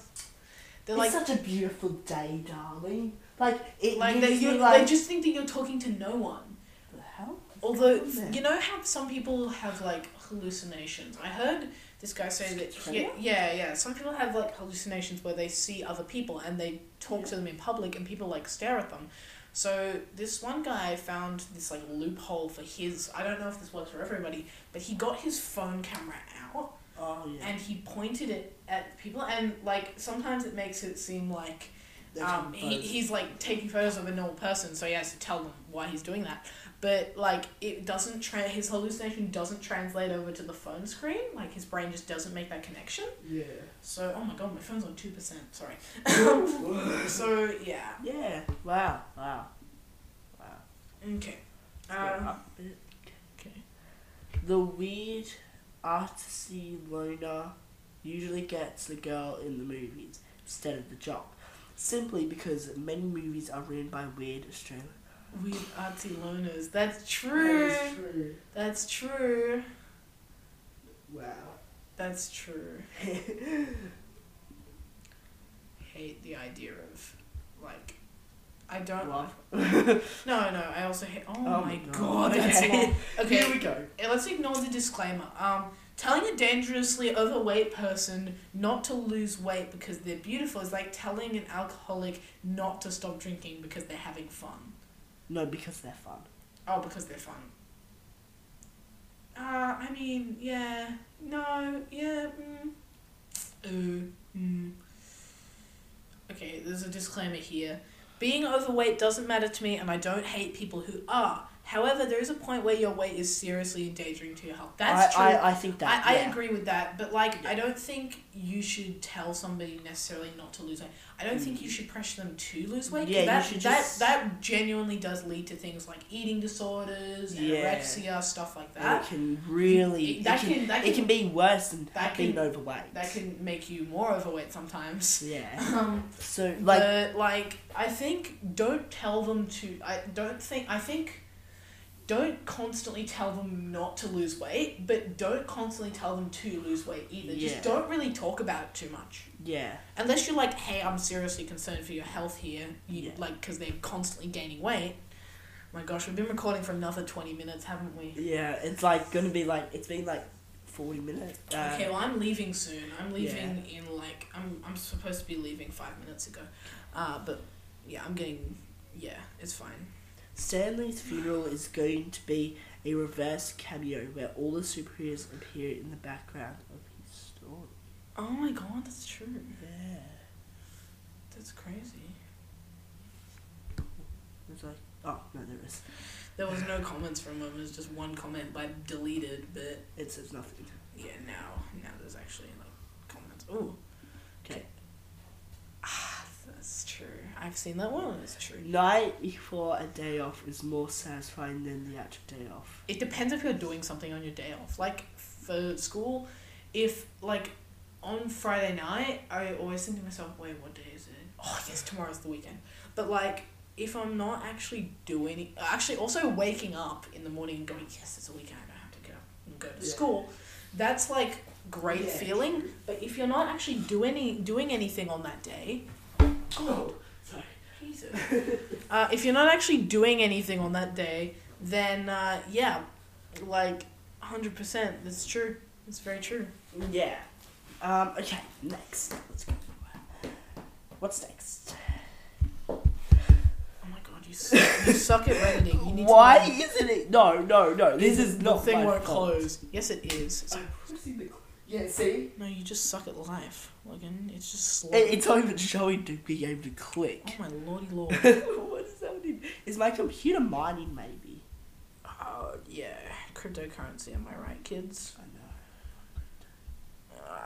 they're it's like such a beautiful day, darling. Like it like gives they you like they just think that you're talking to no one. the hell. Although you know how some people have like hallucinations. I heard this guy say that yeah, yeah, yeah. Some people have like hallucinations where they see other people and they talk Yeah. to them in public and people like stare at them. So this one guy found this like loophole for his. I don't know if this works for everybody, but he got his phone camera out Oh yeah. and he pointed it at people and like sometimes it makes it seem like um, he, he's like taking photos of a normal person, so he has to tell them why he's doing that. But like it doesn't tra- his hallucination doesn't translate over to the phone screen. Like his brain just doesn't make that connection. Yeah. So oh my god, my phone's on two percent. Sorry. (laughs) so yeah. yeah. Wow. Wow. Wow. Okay. Um, up a bit. okay. The weird artsy loner usually gets the girl in the movies instead of the jock. Simply because many movies are written by weird Australian. Weird artsy loners. That's true. That is true. That's true. Wow. That's true. (laughs) Hate the idea of like I don't What? (laughs) No, no, I also hate oh, Oh my god, God. that's Okay. long. (laughs) Okay, Here we go. eh, let's ignore the disclaimer. Um telling a dangerously overweight person not to lose weight because they're beautiful is like telling an alcoholic not to stop drinking because they're having fun. No, because they're fun. Oh, because they're fun. Uh, I mean, yeah, no, yeah, mm, ooh, mm. Okay, there's a disclaimer here. Being overweight doesn't matter to me, and I don't hate people who are. However, there is a point where your weight is seriously endangering to your health. That's I, true. I, I think that. I, I agree with that, but like I don't think you should tell somebody necessarily not to lose weight. I don't think you should pressure them to lose weight. Yeah, you that, should that just- that genuinely does lead to things like eating disorders, Yeah. anorexia, stuff like And that. It can really. It- that it, can, can- that it can- can be worse than that being can- overweight. That can make you more overweight sometimes. Yeah. (laughs) Um, So like. but like I think don't tell them to. I don't think I think. Don't constantly tell them not to lose weight, but don't constantly tell them to lose weight either. Yeah. Just don't really talk about it too much. yeah. Unless you're like, hey, I'm seriously concerned for your health here, you Yeah. like because they're constantly gaining weight. My gosh, we've been recording for another twenty minutes, haven't we? Yeah. It's like gonna be like it's been like forty minutes. Uh, okay, well I'm leaving soon. I'm leaving in like I'm I'm supposed to be leaving five minutes ago, uh, but yeah, I'm getting yeah, it's fine. Stan Lee's funeral is going to be a reverse cameo where all the superheroes appear in the background of his story. Oh my god, that's true. Yeah. That's crazy. It's like, oh, no, there is. There was no comments from him. It was just one comment by deleted, but It says nothing. yeah, now now there's actually like comments. Ooh. Okay. Ah. I've seen that one. It's true. Night before a day off is more satisfying than the actual day off. It depends if you're doing something on your day off. Like for school, if like on Friday night, I always think to myself, wait, what day is it? Oh yes, tomorrow's the weekend. But like if I'm not actually doing, actually also waking up in the morning and going, yes, it's a weekend. I don't have to get up and go to Yeah. school. That's like great Yeah, feeling. But if you're not actually do any doing anything on that day, Oh, sorry. Jesus. (laughs) uh, if you're not actually doing anything on that day, then uh, yeah, like hundred percent. That's true. It's very true. Yeah. Um, okay, next. Let's go. What's next? Oh my god, you suck, (laughs) you suck at editing. You need Why to. isn't it? No, no, no. This is the not thing my won't fault. close. Yes, it is. It's- Yeah, see? no, you just suck at life, Logan. It's just slow. It, it's not even showing to be able to click. oh my lordy (laughs) lord. what is happening? Is my computer mining maybe? Oh yeah, cryptocurrency. Am I right, kids? I know.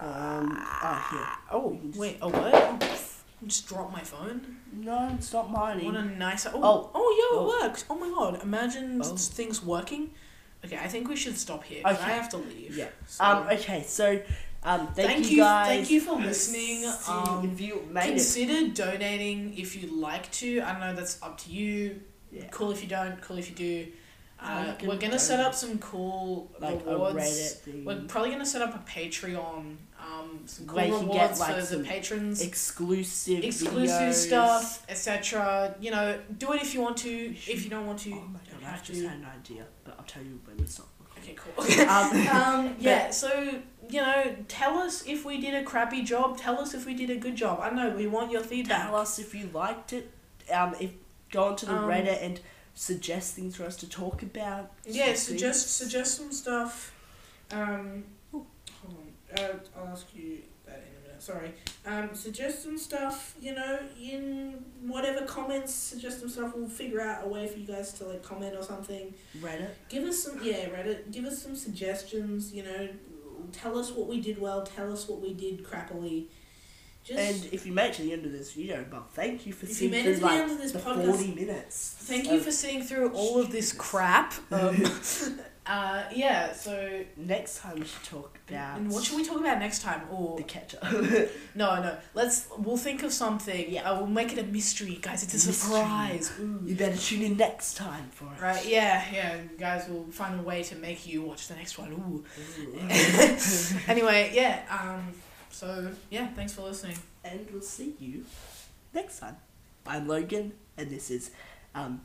Um, ah, here. Oh just- wait. Oh what? Oh, I just dropped my phone. No, it's not mining. What a nice. Oh, Oh. oh, yeah, Oh. it works. Oh my god, imagine Oh. things working. Okay, I think we should stop here. 'cause I have to leave. Yeah. So, Um, okay, so, um, thank, Thank you you- guys. thank you for listening. Um, if you made it. consider donating if you'd like to. I don't know. That's up to you. Yeah. Cool if you don't. Cool if you do. Uh, we're gonna set up some cool Like rewards. We're probably gonna set up a Patreon. Um, some cool Where rewards get, like, for the patrons. exclusive exclusive videos. stuff, etc. You know, do it if you want to. If you don't want to, Oh my god, I just to. had an idea, but I'll tell you when we stop. Okay, cool. (laughs) Um, (laughs) um, yeah, so you know, tell us if we did a crappy job. Tell us if we did a good job. I know we want your feedback. Tell us if you liked it. Um, if go onto the Um, Reddit and suggest things for us to talk about. Yeah, suggest things. suggest some stuff. Um, hold on. Uh, I'll ask you that in a minute. sorry. Um, suggest some stuff, you know, in whatever comments, suggest some stuff. We'll figure out a way for you guys to like comment or something. Reddit. Give us some, yeah, Reddit. Give us some suggestions. You know, tell us what we did well. Tell us what we did crappily. Just And if you made it to the end of this video, well, thank you for If seeing through it the like end of this the podcast- forty minutes. Thank you for seeing through all of this crap. (laughs) Um, (laughs) uh, yeah. So, Next time we should talk about and what should we talk about next time? Or the ketchup. (laughs) no, no. Let's. We'll think of something. Yeah. Uh, we'll make it a mystery, guys. It's a Mystery. surprise. you better tune in next time for it. Right? Yeah. Yeah. Guys we'll find a way to make you watch the next one. Ooh. Ooh. anyway, yeah. Um. So yeah. Thanks for listening. and we'll see you next time. I'm Logan, and this is um,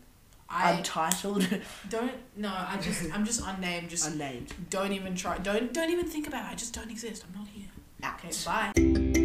I Untitled, (laughs) don't. No. I just. I'm just unnamed. Just Unnamed. don't even try. Don't. Don't even think about it. I just don't exist. I'm not here. Out. Okay. Bye.